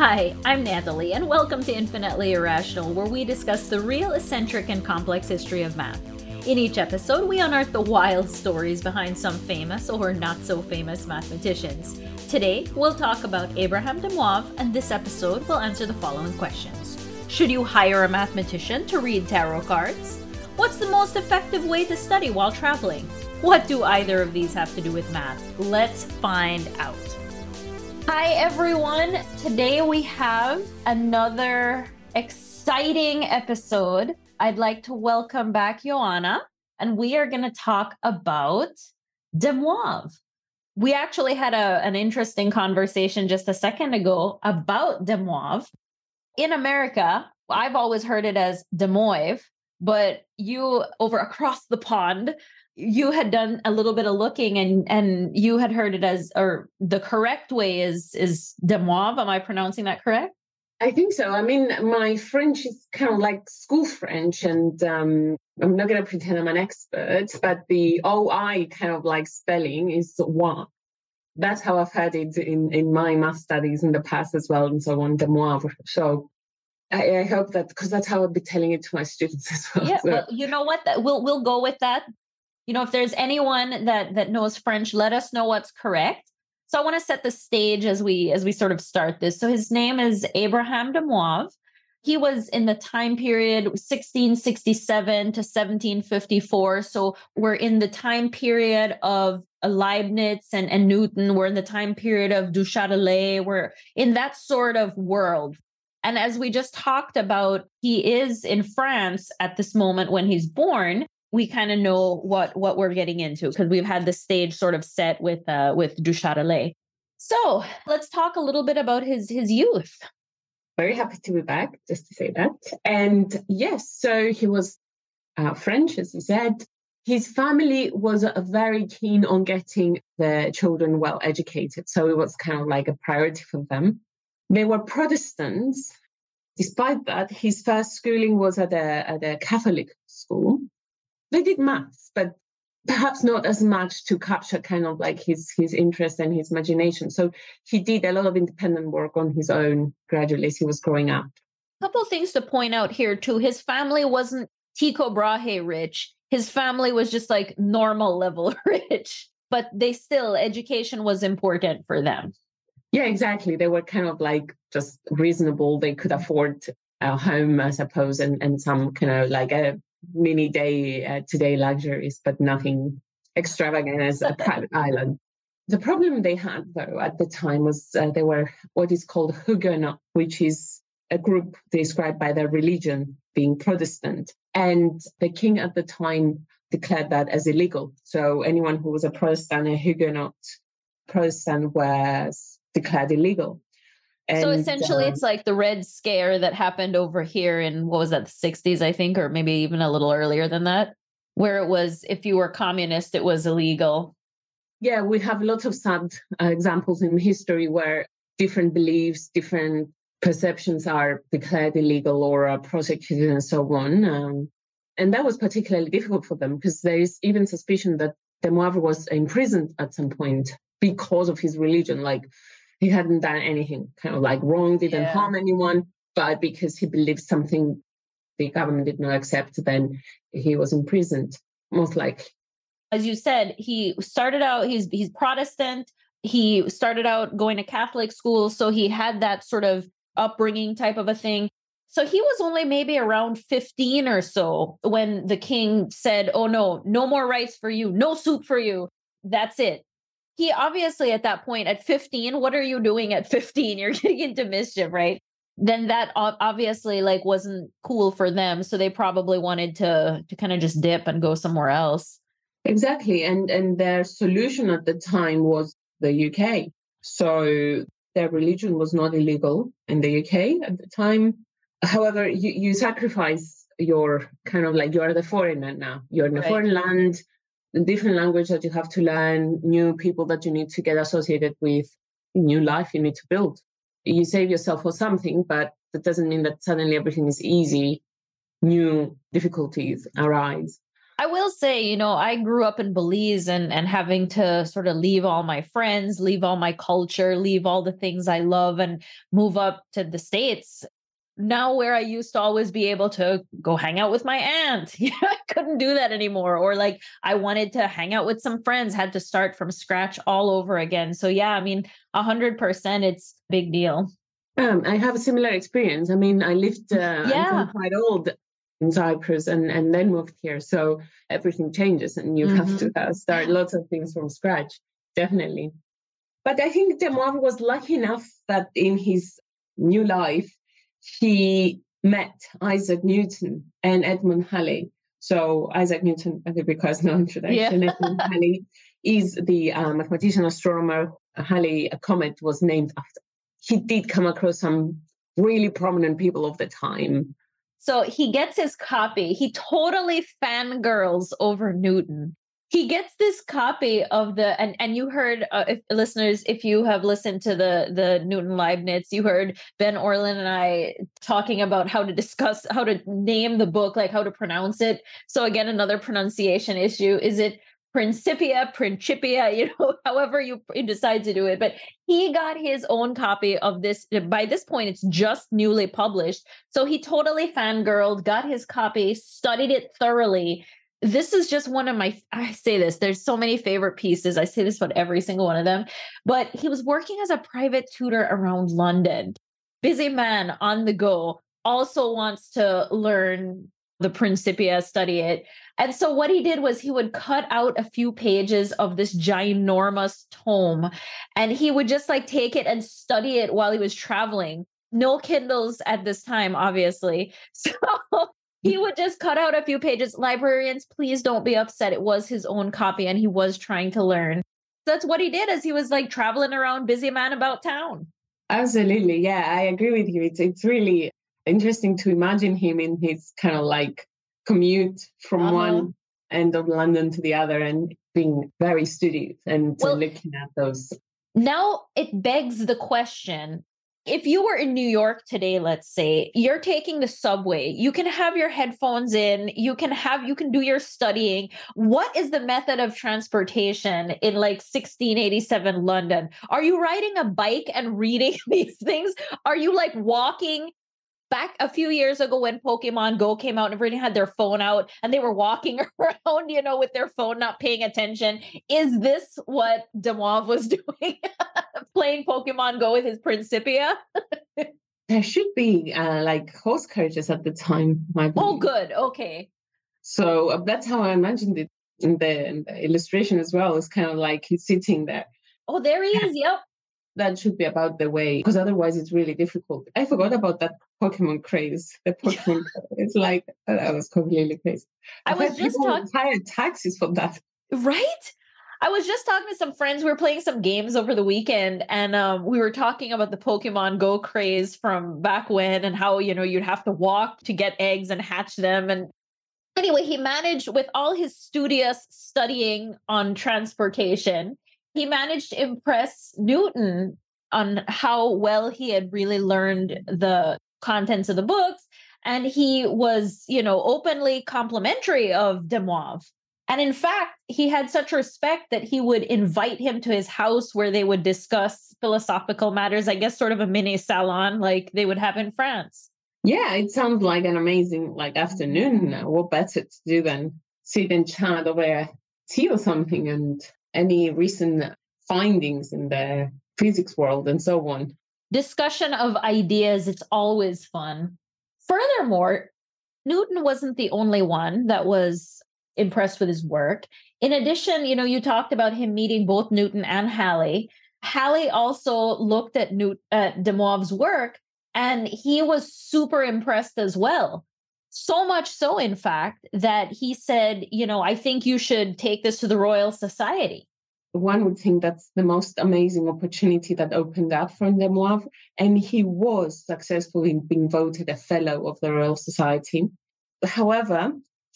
Hi, I'm Natalie, and welcome to Infinitely Irrational, where we discuss the real, eccentric, and complex history of math. In each episode, we unearth the wild stories behind some famous or not so famous mathematicians. Today, we'll talk about Abraham de Moivre, and this episode will answer the following questions Should you hire a mathematician to read tarot cards? What's the most effective way to study while traveling? What do either of these have to do with math? Let's find out. Hi, everyone. Today we have another exciting episode. I'd like to welcome back Ioanna, and we are going to talk about De Moivre. We actually had a, an interesting conversation just a second ago about De Moivre. In America, I've always heard it as De Moivre, but you over across the pond you had done a little bit of looking and and you had heard it as or the correct way is is de moivre am i pronouncing that correct i think so i mean my french is kind of like school french and um, i'm not going to pretend i'm an expert but the oi kind of like spelling is one that's how i've heard it in in my math studies in the past as well and so on de moivre so I, I, hope that because that's how I'll be telling it to my students as well. Yeah, so. well, you know what? We'll we'll go with that you know if there's anyone that that knows french let us know what's correct. So i want to set the stage as we as we sort of start this. So his name is abraham de moivre he was in the time period 1667 to 1754 so we're in the time period of leibniz and, and newton. We're in the time period of du châtelet. We're in that sort of world. And as we just talked about he is in france at this moment when he's born we kind of know what what we're getting into because we've had the stage sort of set with uh with Du Châtelet. So let's talk a little bit about his his youth. Very happy to be back, just to say that. And yes, so he was uh, French, as you said. His family was uh, very keen on getting their children well educated, so it was kind of like a priority for them. They were Protestants. Despite that, his first schooling was at a, at a Catholic school they did maths, but perhaps not as much to capture kind of like his his interest and his imagination. So he did a lot of independent work on his own gradually as he was growing up. A couple things to point out here too. His family wasn't Tycho Brahe rich. His family was just like normal level rich, but they still education was important for them. Yeah, exactly. They were kind of like just reasonable. They could afford a home, I suppose, and, and some kind of like a mini day uh, today luxuries, but nothing extravagant as a private island. The problem they had, though, at the time was uh, they were what is called Huguenot, which is a group described by their religion being Protestant. And the king at the time declared that as illegal. So anyone who was a Protestant, a Huguenot Protestant, was declared illegal. And, so essentially, uh, it's like the Red Scare that happened over here in what was that, the 60s, I think, or maybe even a little earlier than that, where it was if you were communist, it was illegal. Yeah, we have lots of sad uh, examples in history where different beliefs, different perceptions are declared illegal or are prosecuted and so on. Um, and that was particularly difficult for them because there is even suspicion that De Moivre was imprisoned at some point because of his religion. Like he hadn't done anything kind of like wrong, didn't yeah. harm anyone, but because he believed something the government did not accept, then he was imprisoned, most likely. As you said, he started out, he's he's Protestant. He started out going to Catholic school. So he had that sort of upbringing type of a thing. So he was only maybe around 15 or so when the king said, Oh no, no more rice for you, no soup for you. That's it he obviously at that point at 15 what are you doing at 15 you're getting into mischief right? Then that obviously like wasn't cool for them so they probably wanted to to kind of just dip and go somewhere else. Exactly and and their solution at the time was the uk so their religion was not illegal in the uk at the time. However you, you sacrifice your kind of like you're the foreigner now. You're in a right. foreign land different language that you have to learn, new people that you need to get associated with, new life you need to build. You save yourself for something, but that doesn't mean that suddenly everything is easy. New difficulties arise. I will say, you know, I grew up in Belize and and having to sort of leave all my friends, leave all my culture, leave all the things I love and move up to the states. Now where I used to always be able to go hang out with my aunt. Yeah, I couldn't do that anymore or like I wanted to hang out with some friends, had to start from scratch all over again. So yeah, I mean, a 100% it's big deal. Um, I have a similar experience. I mean, I lived uh, yeah. quite old in Cyprus and, and then moved here. So everything changes and you mm-hmm. have to uh, start lots of things from scratch, definitely. But I think De Moivre was lucky enough that in his new life, he met Isaac Newton and Edmund Halley. So Isaac Newton, I think requires no introduction. Yeah. Edmund Halley is the uh, mathematician astronomer. Halley, a comet was named after. He did come across some really prominent people of the time so he gets his copy. He totally fangirls over Newton. He gets this copy of the and and you heard uh, if, listeners if you have listened to the the Newton Leibniz you heard Ben Orlin and I talking about how to discuss how to name the book like how to pronounce it. So again another pronunciation issue is it Principia, Principia, you know, however you decide to do it. But he got his own copy of this. By this point, it's just newly published. So he totally fangirled, got his copy, studied it thoroughly. This is just one of my, I say this, there's so many favorite pieces. I say this about every single one of them. But he was working as a private tutor around London. Busy man on the go, also wants to learn the Principia, study it. And so what he did was he would cut out a few pages of this ginormous tome and he would just like take it and study it while he was traveling. No Kindles at this time, obviously. So he would just cut out a few pages. Librarians, please don't be upset. It was his own copy and he was trying to learn. That's what he did as he was like traveling around busy man about town. Absolutely. Yeah, I agree with you. It's it's really interesting to imagine him in his kind of like commute from uh-huh. one end of London to the other and being very studious and well, looking at those. Now it begs the question if you were in New York today, let's say, you're taking the subway, you can have your headphones in, you can have, you can do your studying. What is the method of transportation in like 1687 London? Are you riding a bike and reading these things? Are you like walking back a few years ago when Pokemon Go came out and everybody had their phone out and they were walking around, you know, with their phone, not paying attention. Is this what De Moivre was doing? Playing Pokemon Go with his Principia? there should be uh, like horse carriages at the time. Oh, good. Okay. So uh, that's how I imagined it in the, in the illustration as well. It's kind of like he's sitting there. Oh, there he is. Yep that should be about the way because otherwise it's really difficult. I forgot about that Pokemon craze. The Pokemon it's like I was completely crazy. I, I was just talking taxis for that. Right? I was just talking to some friends. We were playing some games over the weekend, and um, we were talking about the Pokemon Go craze from back when, and how you know you'd have to walk to get eggs and hatch them. And anyway, he managed with all his studious studying on transportation he managed to impress Newton on how well he had really learned the contents of the books. And he was, you know, openly complimentary of De Moivre. And in fact, he had such respect that he would invite him to his house where they would discuss philosophical matters, I guess sort of a mini salon like they would have in France. Yeah, it sounds like an amazing like afternoon. Uh, what better to do than sit and chat over tea or something and any recent findings in the physics world and so on. Discussion of ideas, it's always fun. Furthermore, Newton wasn't the only one that was impressed with his work. In addition, you know, you talked about him meeting both Newton and Halley. Halley also looked at Newt at De Moivre's work and he was super impressed as well. So much so, in fact, that he said, you know, I think you should take this to the Royal Society. One would think that's the most amazing opportunity that opened up for Demoivre. And he was successful in being voted a fellow of the Royal Society. However,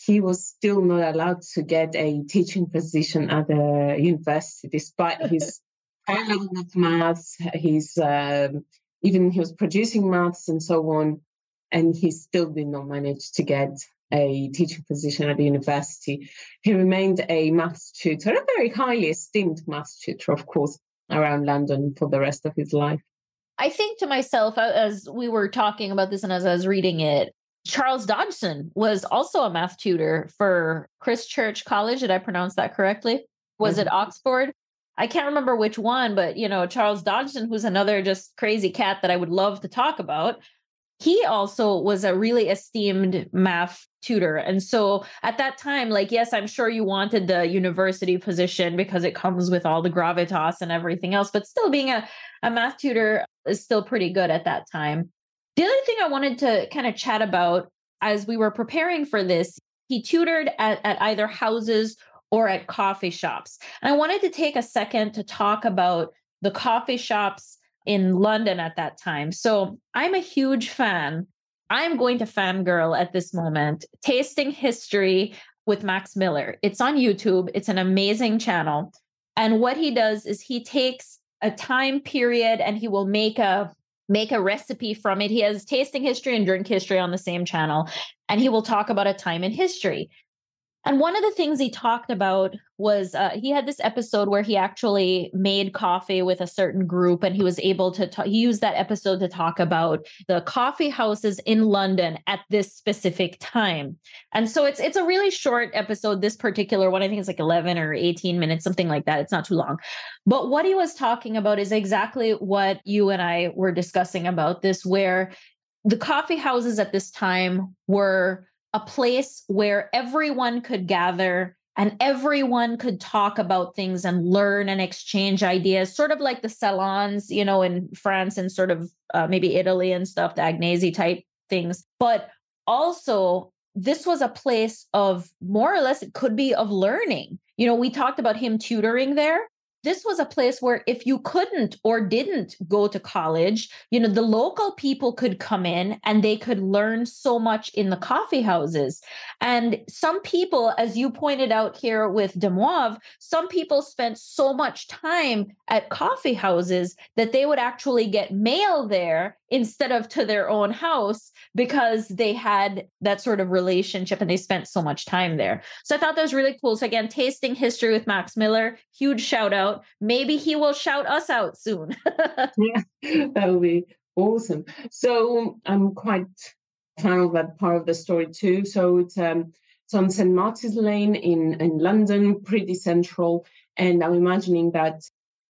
he was still not allowed to get a teaching position at the university, despite his high level of maths, his um, even he was producing maths and so on and he still did not manage to get a teaching position at the university. He remained a maths tutor, a very highly esteemed maths tutor, of course, around London for the rest of his life. I think to myself, as we were talking about this and as I was reading it, Charles Dodgson was also a math tutor for Christ Church College. Did I pronounce that correctly? Was it Oxford? I can't remember which one, but you know, Charles Dodgson, who's another just crazy cat that I would love to talk about. He also was a really esteemed math tutor. And so at that time, like, yes, I'm sure you wanted the university position because it comes with all the gravitas and everything else, but still being a, a math tutor is still pretty good at that time. The other thing I wanted to kind of chat about as we were preparing for this, he tutored at, at either houses or at coffee shops. And I wanted to take a second to talk about the coffee shops in London at that time. So I'm a huge fan. I'm going to fangirl at this moment, tasting history with Max Miller. It's on YouTube, it's an amazing channel. And what he does is he takes a time period and he will make a make a recipe from it. He has tasting history and drink history on the same channel and he will talk about a time in history. And one of the things he talked about was uh, he had this episode where he actually made coffee with a certain group, and he was able to he used that episode to talk about the coffee houses in London at this specific time. And so it's it's a really short episode. This particular one, I think it's like eleven or eighteen minutes, something like that. It's not too long. But what he was talking about is exactly what you and I were discussing about this, where the coffee houses at this time were a place where everyone could gather and everyone could talk about things and learn and exchange ideas, sort of like the salons, you know, in France and sort of uh, maybe Italy and stuff, the Agnesi type things. But also, this was a place of more or less, it could be of learning. You know, we talked about him tutoring there this was a place where if you couldn't or didn't go to college, you know, the local people could come in and they could learn so much in the coffee houses. And some people, as you pointed out here with Demoivre, some people spent so much time at coffee houses that they would actually get mail there instead of to their own house because they had that sort of relationship and they spent so much time there. So I thought that was really cool. So again, tasting history with Max Miller, huge shout out. Maybe he will shout us out soon. yeah, that would be awesome. So I'm quite fan of that part of the story too. So it's um it's on St. Martin's Lane in, in London, pretty central. And I'm imagining that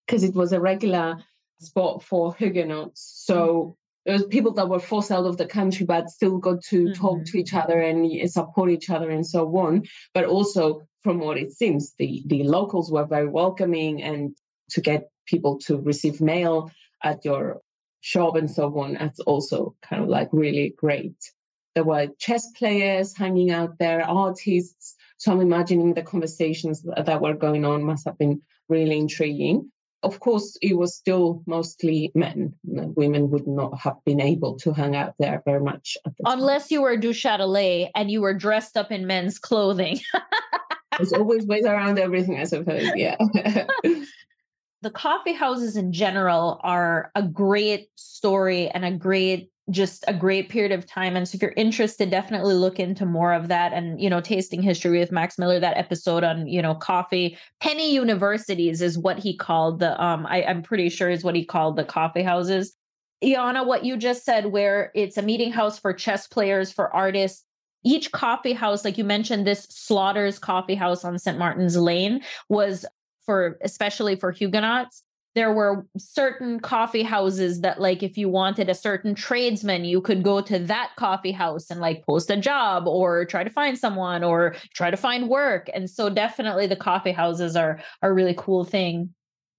because it was a regular spot for Huguenots. So there was people that were forced out of the country but still got to mm-hmm. talk to each other and support each other and so on but also from what it seems the the locals were very welcoming and to get people to receive mail at your shop and so on that's also kind of like really great there were chess players hanging out there artists so i'm imagining the conversations that were going on must have been really intriguing of course, it was still mostly men. Women would not have been able to hang out there very much. Unless you were Du Châtelet and you were dressed up in men's clothing. There's always ways around everything, I suppose. Yeah. the coffee houses in general are a great story and a great just a great period of time. And so if you're interested, definitely look into more of that and, you know, tasting history with Max Miller, that episode on, you know, coffee, penny universities is what he called the, um, I, I'm pretty sure is what he called the coffee houses. Ioanna, what you just said, where it's a meeting house for chess players, for artists, each coffee house, like you mentioned, this Slaughter's coffee house on St. Martin's Lane was for especially for Huguenots there were certain coffee houses that like if you wanted a certain tradesman you could go to that coffee house and like post a job or try to find someone or try to find work and so definitely the coffee houses are a really cool thing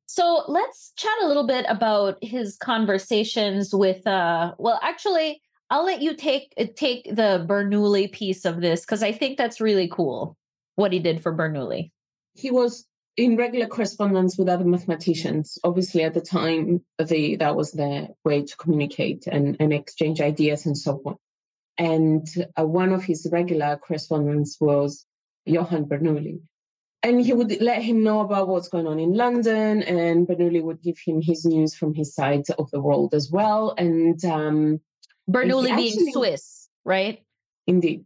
so let's chat a little bit about his conversations with uh well actually I'll let you take take the Bernoulli piece of this because I think that's really cool what he did for Bernoulli. He was in regular correspondence with other mathematicians. Obviously, at the time, the that was the way to communicate and, and exchange ideas and so on. And uh, one of his regular correspondents was Johann Bernoulli. And he would let him know about what's going on in London, and Bernoulli would give him his news from his side of the world as well. And um, Bernoulli and being Swiss, right? Indeed.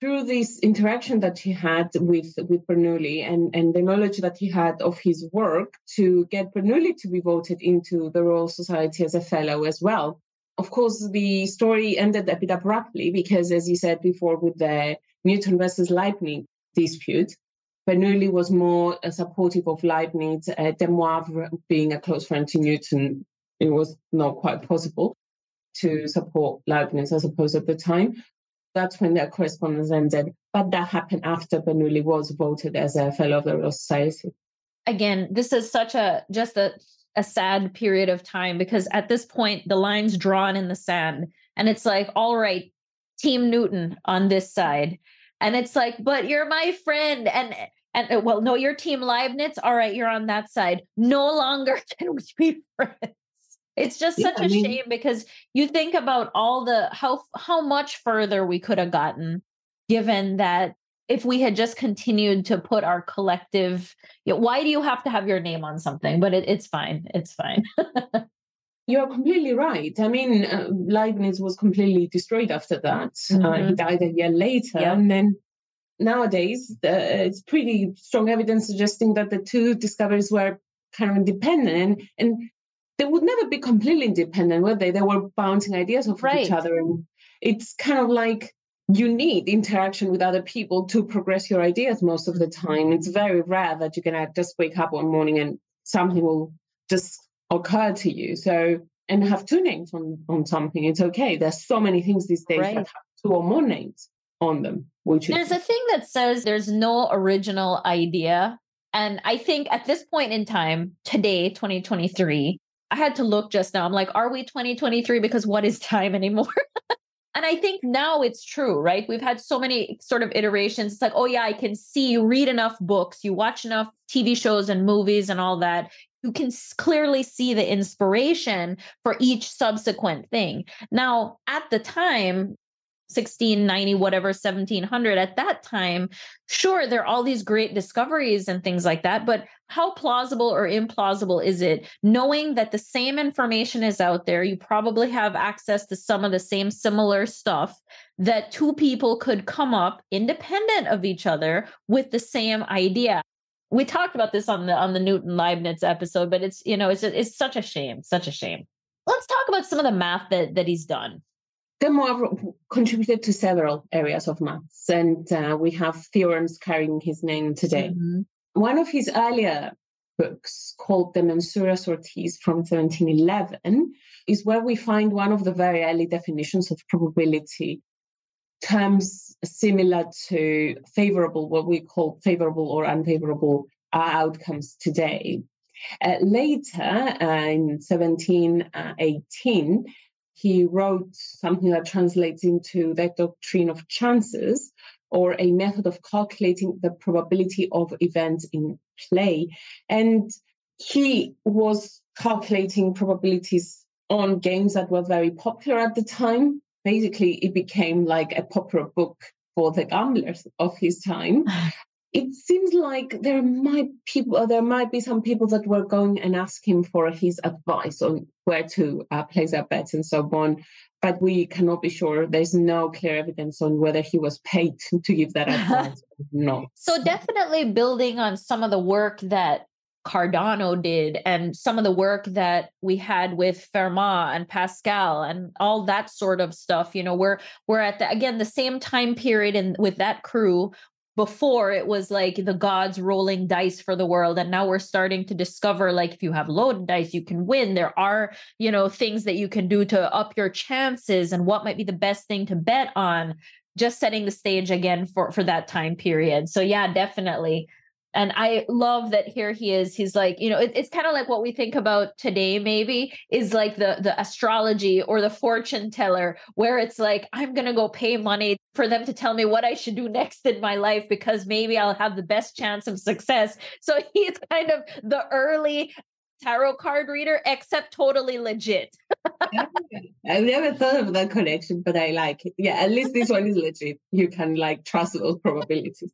through this interaction that he had with with Bernoulli and, and the knowledge that he had of his work to get Bernoulli to be voted into the Royal Society as a fellow as well. Of course, the story ended a bit abruptly because, as you said before, with the Newton versus Leibniz dispute, Bernoulli was more uh, supportive of Leibniz. Uh, Demoivre, being a close friend to Newton, it was not quite possible to support Leibniz, I suppose, at the time that's when their correspondence ended. But that happened after Bernoulli was voted as a fellow of the Royal Society. Again, this is such a just a a sad period of time because at this point the line's drawn in the sand and it's like all right team newton on this side and it's like but you're my friend and and uh, well no you're team leibniz all right you're on that side no longer can we be friends it's just such yeah, a mean, shame because you think about all the how how much further we could have gotten given that if we had just continued to put our collective you know, why do you have to have your name on something but it, it's fine it's fine You're completely right. I mean, uh, Leibniz was completely destroyed after that. Mm-hmm. Uh, he mm-hmm. died a year later. Yeah. And then nowadays, uh, it's pretty strong evidence suggesting that the two discoveries were kind of independent. And they would never be completely independent, were they? They were bouncing ideas off right. of each other. And it's kind of like you need interaction with other people to progress your ideas most of the mm-hmm. time. It's very rare that you can just wake up one morning and something will just occur to you. So, and have two names on, on something, it's okay. There's so many things these days right. that have two or more names on them. Which there's is- a thing that says there's no original idea. And I think at this point in time, today, 2023, I had to look just now. I'm like, are we 2023? Because what is time anymore? and I think now it's true, right? We've had so many sort of iterations. It's like, oh, yeah, I can see you read enough books, you watch enough TV shows and movies and all that. You can clearly see the inspiration for each subsequent thing. Now, at the time, 1690 whatever 1700 at that time sure there are all these great discoveries and things like that but how plausible or implausible is it knowing that the same information is out there you probably have access to some of the same similar stuff that two people could come up independent of each other with the same idea? We talked about this on the on the newton leibniz episode but it's you know it's it's such a shame such a shame. Let's talk about some of the math that that he's done Demoivre contributed to several areas of maths, and uh, we have theorems carrying his name today. Mm-hmm. One of his earlier books, called the Mensura Sortis from 1711, is where we find one of the very early definitions of probability, terms similar to favorable, what we call favorable or unfavorable uh, outcomes today. Uh, later, uh, in 1718, he wrote something that translates into the doctrine of chances or a method of calculating the probability of events in play. And he was calculating probabilities on games that were very popular at the time. Basically, it became like a popular book for the gamblers of his time. it seems like there might people there might be some people that were going and ask him for his advice on where to uh, place their bets and so on but we cannot be sure. There's no clear evidence on whether he was paid to give that advice or not. So definitely building on some of the work that Cardano did and some of the work that we had with Fermat and Pascal and all that sort of stuff you know we're we're at the again the same time period and with that crew before it was like the gods rolling dice for the world and now we're starting to discover like if you have loaded dice you can win. There are you know things that you can do to up your chances and what might be the best thing to bet on just setting the stage again for for that time period. So yeah definitely. And i love that here he is. He's like you know it, it's kind of like what we think about today maybe is like the the astrology or the fortune teller where it's like i'm to go pay money for them to tell me what i should do next in my life because maybe i'll have the best chance of success. So he's kind of the early tarot card reader except totally legit. I've never thought of that connection but i like it. Yeah at least this one is legit. You can like trust those probabilities.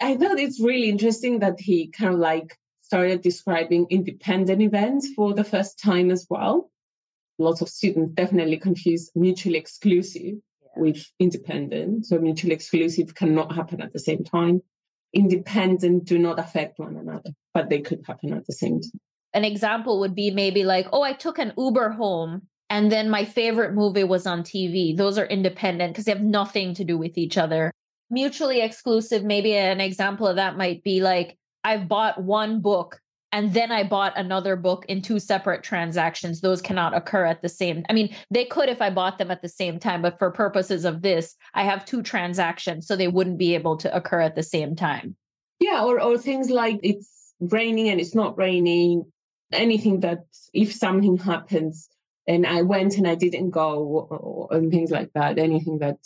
I thought it's really interesting that he kind of like started describing independent events for the first time as well. Lots of students definitely confuse mutually exclusive with independent. So mutually exclusive cannot happen at the same time. Independent do not affect one another, but they could happen at the same time. An example would be maybe like, oh, I took an Uber home and then my favorite movie was on TV. Those are independent because they have nothing to do with each other. Mutually exclusive, maybe an example of that might be like, I've bought one book and then I bought another book in two separate transactions. Those cannot occur at the same. I mean, they could if I bought them at the same time, but for purposes of this, I have two transactions, so they wouldn't be able to occur at the same time. Yeah, or or things like it's raining and it's not raining. Anything that if something happens and I went and I didn't go, or, and things like that. Anything that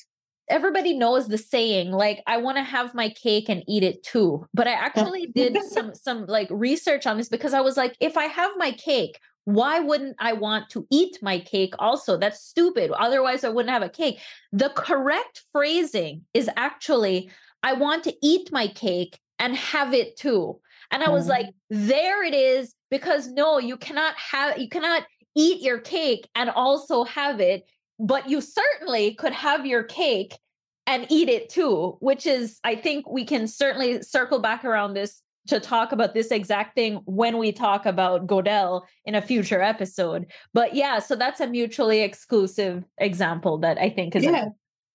everybody knows the saying like i want to have my cake and eat it too. But i actually did some some like research on this because i was like if i have my cake why wouldn't i want to eat my cake also? That's stupid. Otherwise i wouldn't have a cake. The correct phrasing is actually i want to eat my cake and have it too. And i was like mm-hmm. there it is because no you cannot have you cannot eat your cake and also have it but you certainly could have your cake and eat it too, which is, I think we can certainly circle back around this to talk about this exact thing when we talk about Godel in a future episode. But yeah, so that's a mutually exclusive example that I think is. Yeah. A-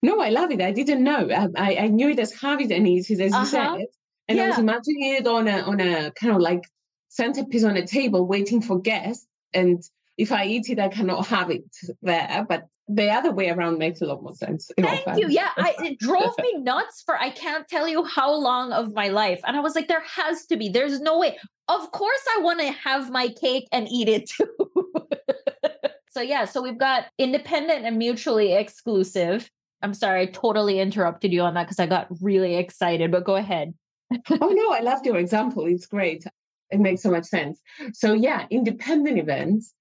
no, I love it. I didn't know. I, I knew it as have it and eat it, as uh-huh. you said. And yeah. I was imagining it on a on a kind of like centerpiece on a table waiting for guests. And if I eat it, I cannot have it there. But the other way around makes a lot more sense. Thank you. Yeah, I, it drove me nuts for I can't tell you how long of my life. And I was like, there has to be. There's no way. Of course, I want to have my cake and eat it too. so, yeah, so we've got independent and mutually exclusive. I'm sorry, I totally interrupted you on that because I got really excited, but go ahead. oh, no, I loved your example. It's great. It makes so much sense. So, yeah, independent events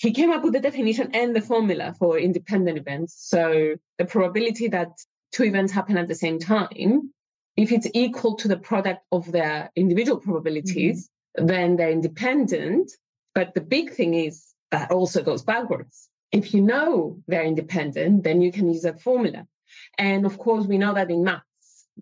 he came up with the definition and the formula for independent events. So the probability that two events happen at the same time, if it's equal to the product of their individual probabilities, mm-hmm. then they're independent. But the big thing is that also goes backwards. If you know they're independent, then you can use a formula. And of course, we know that in maths,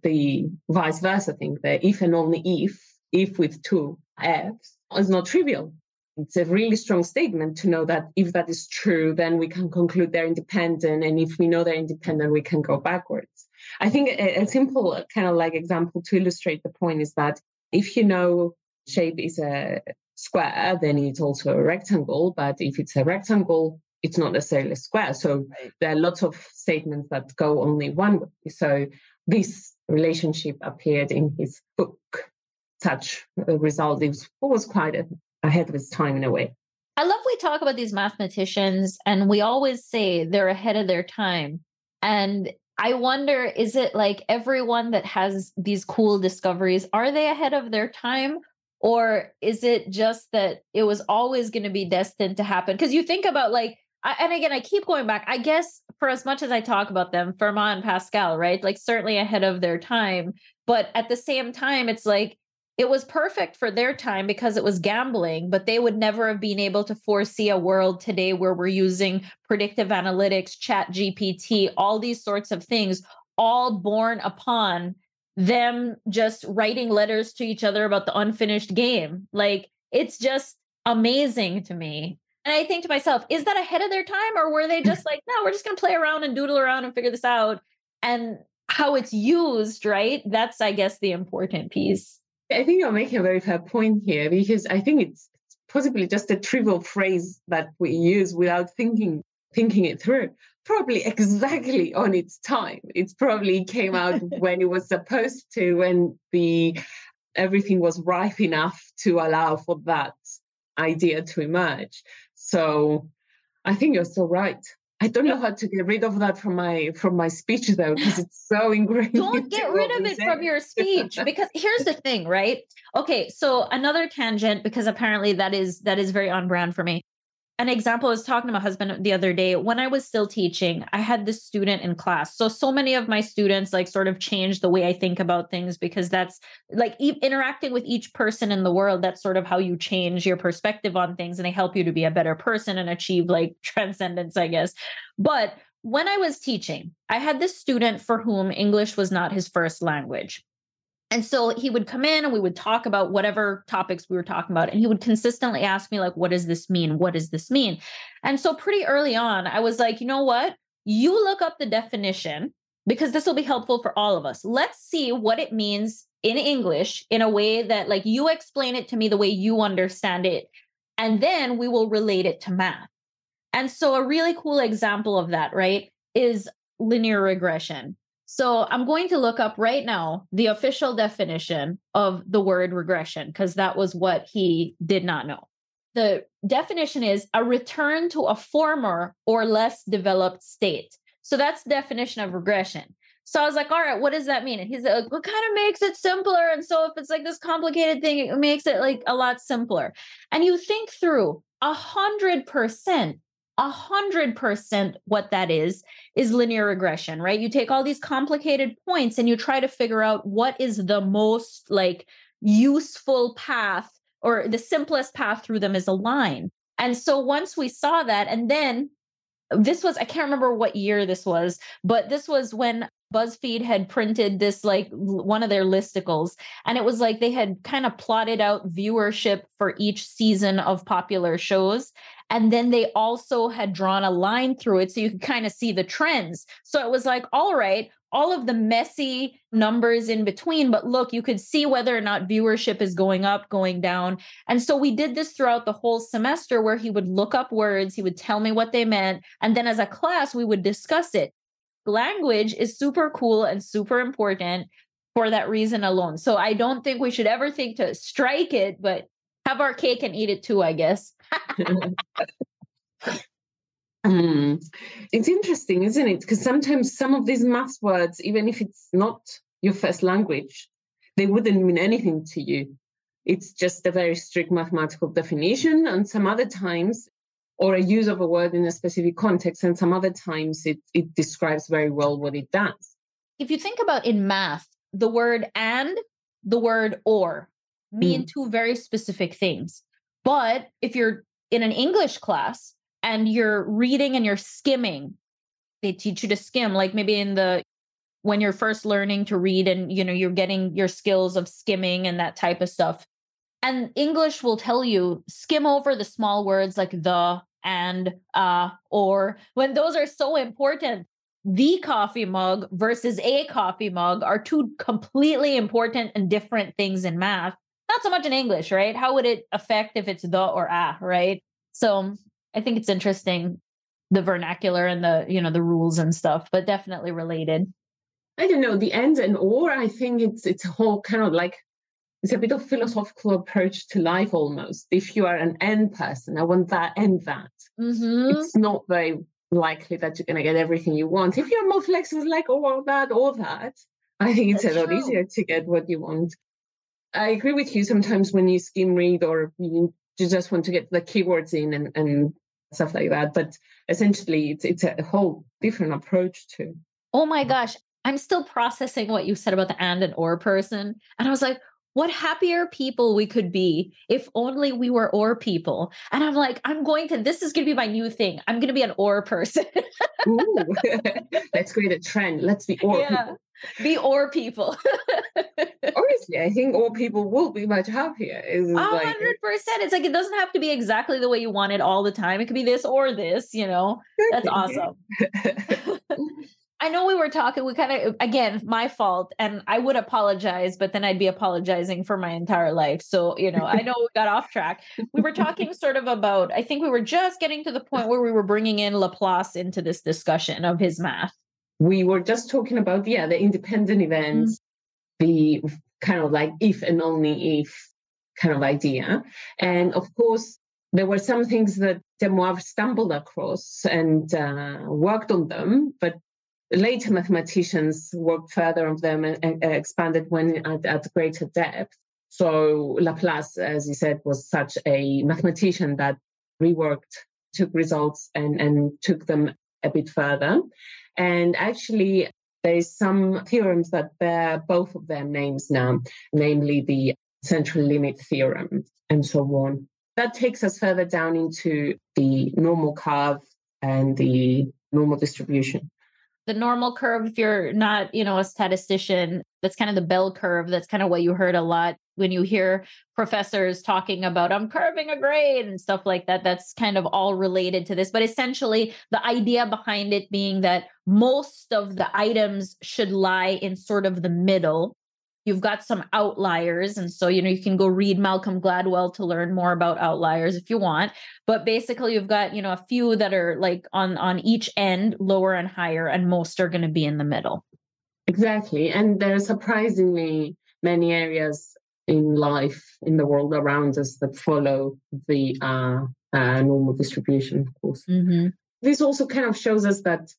the vice versa thing, the if and only if, if with two f's, is not trivial it's a really strong statement to know that if that is true, then we can conclude they're independent. And if we know they're independent, we can go backwards. I think a, a simple uh, kind of like example to illustrate the point is that if you know shape is a square, then it's also a rectangle. But if it's a rectangle, it's not necessarily a square. So right. there are lots of statements that go only one way. So this relationship appeared in his book. Such a result is, was quite a ahead of its time in a way. I love we talk about these mathematicians and we always say they're ahead of their time. And I wonder is it like everyone that has these cool discoveries, are they ahead of their time? Or is it just that it was always going to be destined to happen? Because you think about like, I, and again, I keep going back. I guess for as much as I talk about them, Fermat and Pascal, right? Like certainly ahead of their time. But at the same time, it's like it was perfect for their time because it was gambling, but they would never have been able to foresee a world today where we're using predictive analytics, chat GPT, all these sorts of things, all born upon them just writing letters to each other about the unfinished game. Like it's just amazing to me. And I think to myself, is that ahead of their time or were they just like, no, we're just going to play around and doodle around and figure this out? And how it's used, right? That's, I guess, the important piece. I think you're making a very fair point here because I think it's possibly just a trivial phrase that we use without thinking thinking it through. Probably exactly on its time. It's probably came out when it was supposed to, when the everything was ripe enough to allow for that idea to emerge. So I think you're so right. I don't know how to get rid of that from my from my speech though, because it's so ingrained. Don't get rid of it from your speech because here's the thing, right? Okay, so another tangent because apparently that is that is very on brand for me an example I was talking to my husband the other day when I was still teaching, I had this student in class. So, so many of my students like sort of changed the way I think about things because that's like e- interacting with each person in the world. That's sort of how you change your perspective on things and they help you to be a better person and achieve like transcendence, I guess. But when I was teaching, I had this student for whom English was not his first language. And so he would come in and we would talk about whatever topics we were talking about. And he would consistently ask me, like, what does this mean? What does this mean? And so pretty early on, I was like, you know what? You look up the definition because this will be helpful for all of us. Let's see what it means in English in a way that, like, you explain it to me the way you understand it. And then we will relate it to math. And so a really cool example of that, right, is linear regression. So I'm going to look up right now the official definition of the word regression because that was what he did not know. The definition is a return to a former or less developed state. So that's the definition of regression. So I was like, all right, what does that mean? And he's like, what kind of makes it simpler? And so if it's like this complicated thing, it makes it like a lot simpler. And you think through a hundred percent a hundred percent what that is is linear regression, right? You take all these complicated points and you try to figure out what is the most like useful path or the simplest path through them is a line. And so once we saw that, and then this was, I can't remember what year this was, but this was when BuzzFeed had printed this like one of their listicles, and it was like they had kind of plotted out viewership for each season of popular shows. And then they also had drawn a line through it so you could kind of see the trends. So it was like, all right, all of the messy numbers in between, but look, you could see whether or not viewership is going up, going down. And so we did this throughout the whole semester where he would look up words, he would tell me what they meant. And then as a class, we would discuss it. Language is super cool and super important for that reason alone. So I don't think we should ever think to strike it, but have our cake and eat it too, I guess. Mm. It's interesting, isn't it? Because sometimes some of these math words, even if it's not your first language, they wouldn't mean anything to you. It's just a very strict mathematical definition. And some other times, or a use of a word in a specific context, and some other times it, it describes very well what it does. If you think about in math, the word and, the word or mean mm. two very specific things. But if you're in an English class and you're reading and you're skimming, they teach you to skim, like maybe in the when you're first learning to read and you know you're getting your skills of skimming and that type of stuff. And English will tell you skim over the small words like the and uh or when those are so important the coffee mug versus a coffee mug are two completely important and different things in math not so much in English, right? How would it affect if it's the or a, right? So I think it's interesting the vernacular and the you know the rules and stuff, but definitely related. I don't know the end and or. I think it's it's a whole kind of like it's a bit of philosophical approach to life almost. If you are an end person, I want that and that. Mm-hmm. It's not very likely that you're going to get everything you want. If you're more flexible, like oh, all that, all that, I think it's That's a lot true. easier to get what you want. I agree with you. Sometimes when you skim read or you just want to get the keywords in and, and stuff like that, but essentially it's it's a whole different approach to. Oh my gosh, I'm still processing what you said about the and and or person, and I was like, what happier people we could be if only we were or people. And I'm like, I'm going to, this is going to be my new thing. I'm going to be an or person. Ooh, let's create a trend. Let's be or yeah. people. Be or people. Honestly, I think all people will be much happier. A hundred percent. It's like it doesn't have to be exactly the way you want it all the time. It could be this or this, you know. That's awesome. I know we were talking, we kind of, again, my fault, and I would apologize, but then I'd be apologizing for my entire life. So, you know, I know we got off track. We were talking sort of about, I think we were just getting to the point where we were bringing in Laplace into this discussion of his math. We were just talking about, yeah, the independent events, mm-hmm. the kind of like if and only if kind of idea. And of course, there were some things that Demoivre stumbled across and uh, worked on them, but later mathematicians worked further on them and, and expanded when at, at, greater depth. So Laplace, as you said, was such a mathematician that reworked, took results and, and took them a bit further. And actually, there is some theorems that bear both of their names now, namely the central limit theorem and so on. That takes us further down into the normal curve and the normal distribution the normal curve if you're not you know a statistician that's kind of the bell curve that's kind of what you heard a lot when you hear professors talking about i'm curving a grade and stuff like that that's kind of all related to this but essentially the idea behind it being that most of the items should lie in sort of the middle you've got some outliers and so you know you can go read malcolm gladwell to learn more about outliers if you want but basically you've got you know a few that are like on on each end lower and higher and most are going to be in the middle exactly and there are surprisingly many areas in life in the world around us that follow the uh, uh, normal distribution of course mm-hmm. this also kind of shows us that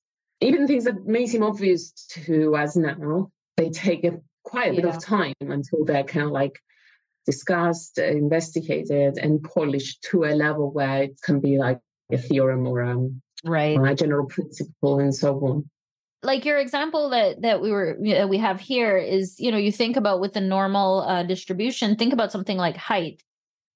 even things that may seem obvious to us now they take a quite a bit of time until they're kind of like discussed, investigated, and polished to a level where it can be like a theorem or, um, right. or a general principle and so on. Like your example that that we were know, we have here is you know you think about with the normal uh, distribution think about something like height.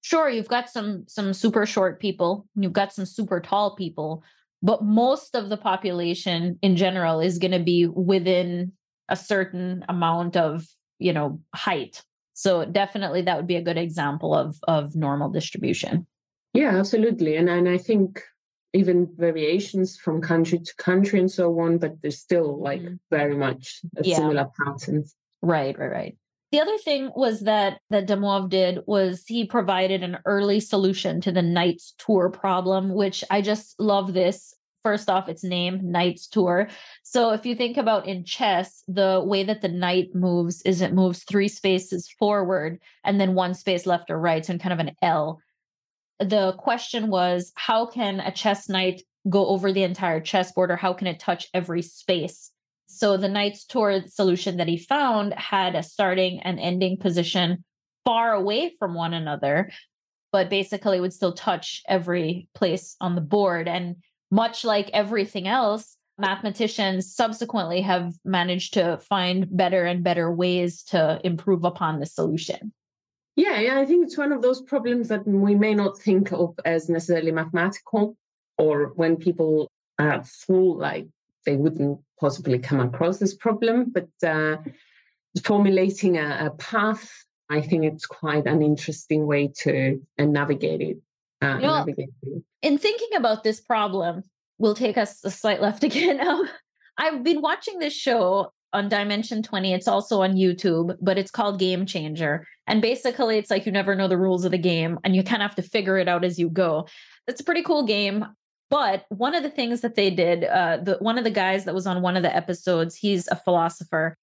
Sure you've got some some super short people you've got some super tall people but most of the population in general is going to be within a certain amount of you know height so definitely that would be a good example of of normal distribution yeah absolutely and and i think even variations from country to country and so on but there's still like mm-hmm. very much a yeah. similar patterns right right right the other thing was that that De Moivre did was he provided an early solution to the Knight's Tour problem, which I just love this first off its name knight's tour. So if you think about in chess the way that the knight moves is it moves three spaces forward and then one space left or right so in kind of an l. The question was how can a chess knight go over the entire chessboard or how can it touch every space? So the knight's tour solution that he found had a starting and ending position far away from one another but basically would still touch every place on the board. And much like everything else, mathematicians subsequently have managed to find better and better ways to improve upon the solution. Yeah, yeah, I think it's one of those problems that we may not think of as necessarily mathematical, or when people are at school, like they wouldn't possibly come across this problem. But uh, formulating a, a, path, I think it's quite an interesting way to uh, navigate it. Uh, you know, in thinking about this problem, we'll take us a slight left again. Um, I've been watching this show on Dimension 20. It's also on YouTube, but it's called Game Changer. And basically, it's like you never know the rules of the game and you kind of have to figure it out as you go. It's a pretty cool game. But one of the things that they did, uh, the one of the guys that was on one of the episodes, he's a philosopher.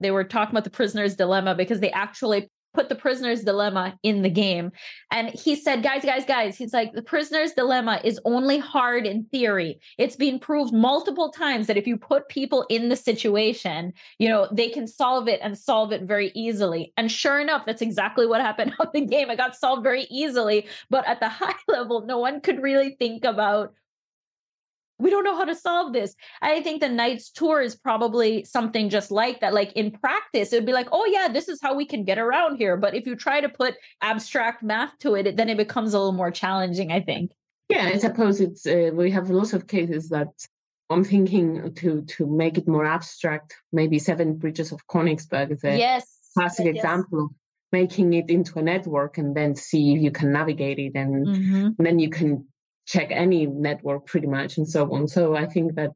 They were talking about the prisoner's dilemma because they actually put the prisoner's dilemma in the game. And he said, guys, guys, guys, he's like, the prisoner's dilemma is only hard in theory. It's been proved multiple times that if you put people in the situation, you know, they can solve it and solve it very easily. And sure enough, that's exactly what happened on the game. It got solved very easily. But at the high level, no one could really think about we don't know how to solve this. I think the Knight's Tour is probably something just like that. Like in practice, it'd be like, oh, yeah, this is how we can get around here. But if you try to put abstract math to it, then it becomes a little more challenging, I think. Yeah, I suppose it's, uh, we have lots of cases that I'm thinking to to make it more abstract. Maybe Seven Bridges of Königsberg is a yes, classic yes. example of making it into a network and then see if you can navigate it and, mm-hmm. and then you can check any network pretty much and so on. So I think that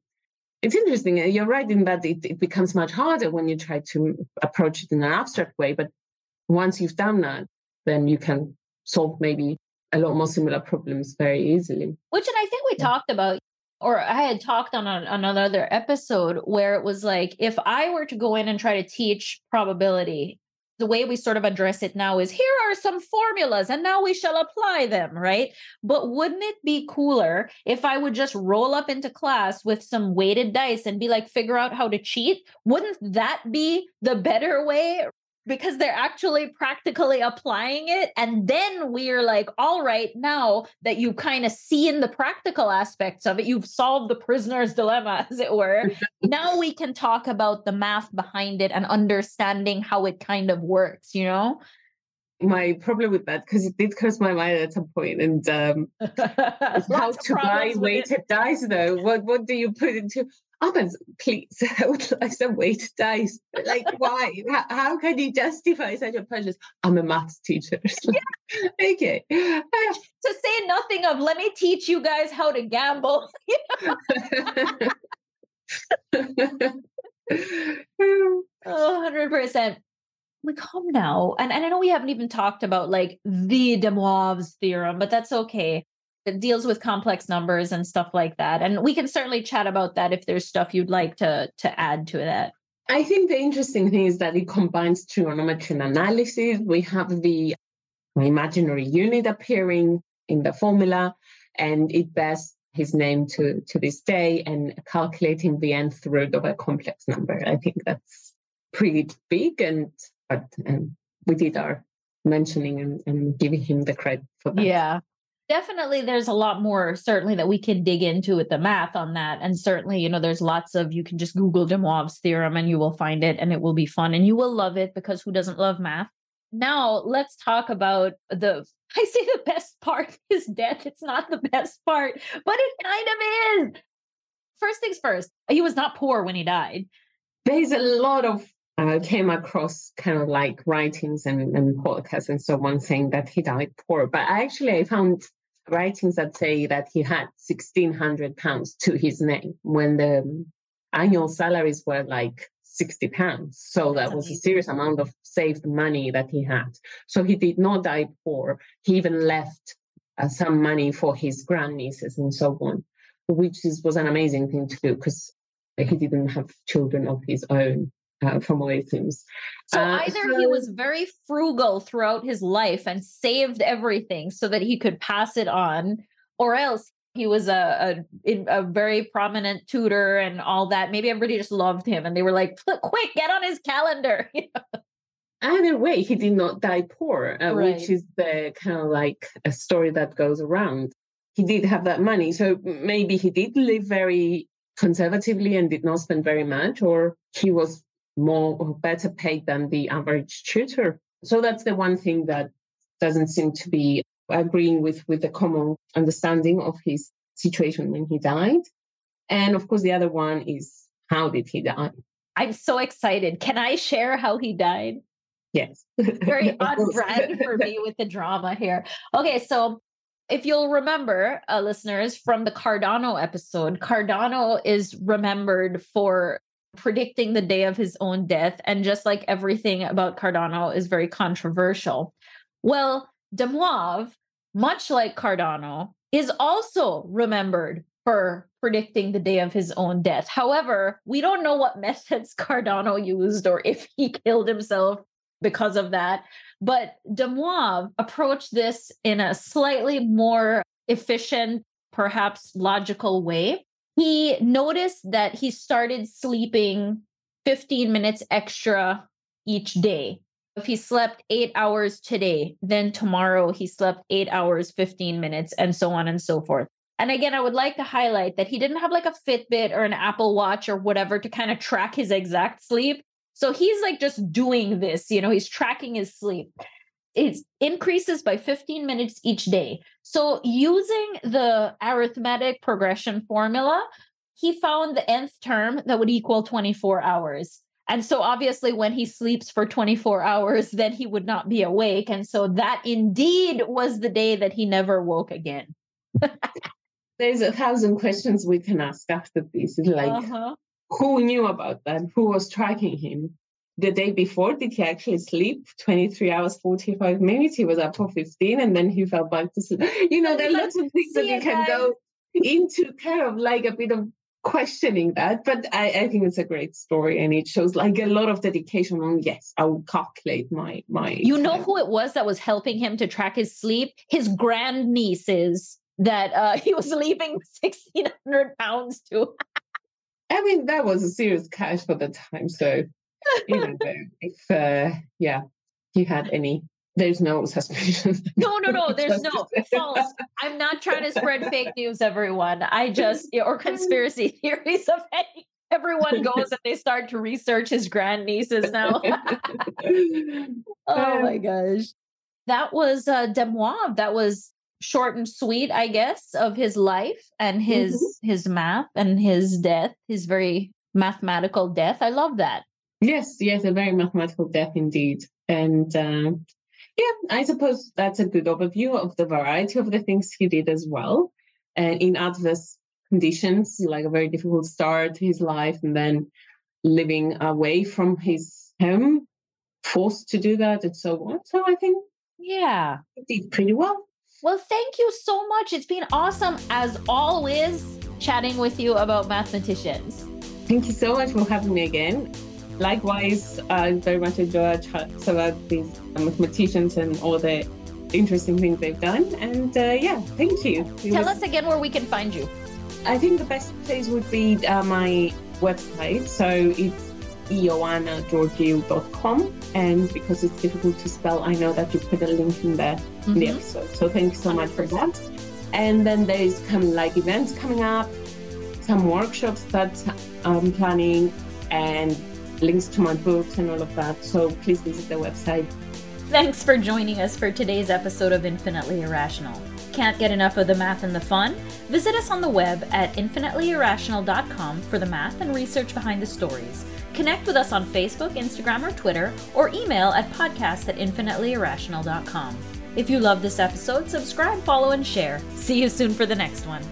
it's interesting. Uh, you're right in that it, it becomes much harder when you try to approach it in an abstract way. But once you've done that, then you can solve maybe a lot more similar problems very easily. Which, and I think we yeah. talked about, or I had talked on a, another episode where it was like, if I were to go in and try to teach probability the way we sort of address it now is here are some formulas and now we shall apply them, right? But wouldn't it be cooler if I would just roll up into class with some weighted dice and be like, figure out how to cheat? Wouldn't that be the better way because they're actually practically applying it. And then we're like, all right, now that you kind of see in the practical aspects of it, you've solved the prisoner's dilemma, as it were. now we can talk about the math behind it and understanding how it kind of works, you know? my problem with that because it did cross my mind at some point. And um, how to buy weighted dice, though. What what do you put into? Oh, please, I would like some weighted dice. Like, why? how, how, can you justify such a purchase? I'm a maths teacher. yeah. okay. to say nothing of, let me teach you guys how to gamble. oh, 100% we come now. And, and I know we haven't even talked about like the De Moivre's theorem, but that's okay. It deals with complex numbers and stuff like that. And we can certainly chat about that if there's stuff you'd like to to add to that. I think the interesting thing is that it combines trigonometry and analysis. We have the imaginary unit appearing in the formula, and it bears his name to, to this day and calculating the nth root of a complex number. I think that's pretty big and but um, we did our mentioning and, and giving him the credit for that. Yeah. Definitely, there's a lot more certainly that we can dig into with the math on that. And certainly, you know, there's lots of you can just Google De theorem and you will find it and it will be fun and you will love it because who doesn't love math? Now, let's talk about the I say the best part is death. It's not the best part, but it kind of is. First things first, he was not poor when he died. There's a lot of I came across kind of like writings and, and podcasts and so on saying that he died poor. But actually, I found writings that say that he had 1,600 pounds to his name when the annual salaries were like 60 pounds. So that was a serious amount of saved money that he had. So he did not die poor. He even left uh, some money for his grandnieces and so on, which is, was an amazing thing to do because he didn't have children of his own uh, from what it seems. So uh, either so, he was very frugal throughout his life and saved everything so that he could pass it on, or else he was a, a, a very prominent tutor and all that. Maybe everybody just loved him and they were like, "Quick, get on his calendar." Either way, he did not die poor, uh, right. which is the kind of like a story that goes around. He did have that money, so maybe he did live very conservatively and did not spend very much, or he was more or better paid than the average tutor. So that's the one thing that doesn't seem to be agreeing with, with the common understanding of his situation when he died. And of course, the other one is how did he die? I'm so excited. Can I share how he died? Yes. Very on brand for me with the drama here. Okay, so if you'll remember, uh, listeners, from the Cardano episode, Cardano is remembered for predicting the day of his own death. And just like everything about Cardano is very controversial. Well, De Moivre, much like Cardano, is also remembered for predicting the day of his own death. However, we don't know what methods Cardano used or if he killed himself because of that. But De Moivre approached this in a slightly more efficient, perhaps logical way he noticed that he started sleeping 15 minutes extra each day. If he slept eight hours today, then tomorrow he slept eight hours, 15 minutes, and so on and so forth. And again, I would like to highlight that he didn't have like a Fitbit or an Apple Watch or whatever to kind of track his exact sleep. So he's like just doing this, you know, he's tracking his sleep it increases by 15 minutes each day. So, using the arithmetic progression formula, he found the nth term that would equal 24 hours. And so, obviously, when he sleeps for 24 hours, then he would not be awake. And so, that indeed was the day that he never woke again. There's a thousand questions we can ask after this. Like, uh-huh. who knew about that? Who was tracking him? The day before, did he actually sleep 23 hours, 45 minutes? He was up for 15 and then he fell back to sleep. You know, there are lots of things that you can go into kind of like a bit of questioning that. But I, I, think it's a great story and it shows like a lot of dedication on yes, I will calculate my my You know who it was that was helping him to track his sleep? His grandnieces that uh, he was leaving 1600 pounds to. I mean, that was a serious cash for the time. So even though if uh, yeah you had any there's no suspicion no no no there's no false i'm not trying to spread fake news everyone i just or conspiracy theories of any everyone goes and they start to research his grandnieces now oh my gosh that was uh, De Moivre. That was short and sweet, I guess, of his life and his mm-hmm. his math and his death, his very mathematical death. I love that. Yes, yes, a very mathematical death indeed. And uh, yeah, I suppose that's a good overview of the variety of the things he did as well. And in adverse conditions, like a very difficult start to his life, and then living away from his home, forced to do that, and so on. So I think, yeah, he did pretty well. Well, thank you so much. It's been awesome as always chatting with you about mathematicians. Thank you so much for having me again. Likewise, I very much enjoy chats about these mathematicians and all the interesting things they've done. And uh, yeah, thank you. It Tell was... us again where we can find you. I think the best place would be uh, my website. So it's ioannageorgiou.com. And because it's difficult to spell, I know that you put a link in there mm-hmm. in the mm-hmm. episode. So thank you so much for that. And then there's coming like events coming up, some workshops that I'm planning, and links to my books and all of that. So please visit the website. Thanks for joining us for today's episode of Infinitely Irrational. Can't get enough of the math and the fun? Visit us on the web at infinitelyirrational.com for the math and research behind the stories. Connect with us on Facebook, Instagram, or Twitter, or email at podcast at infinitelyirrational.com. If you love this episode, subscribe, follow, and share. See you soon for the next one.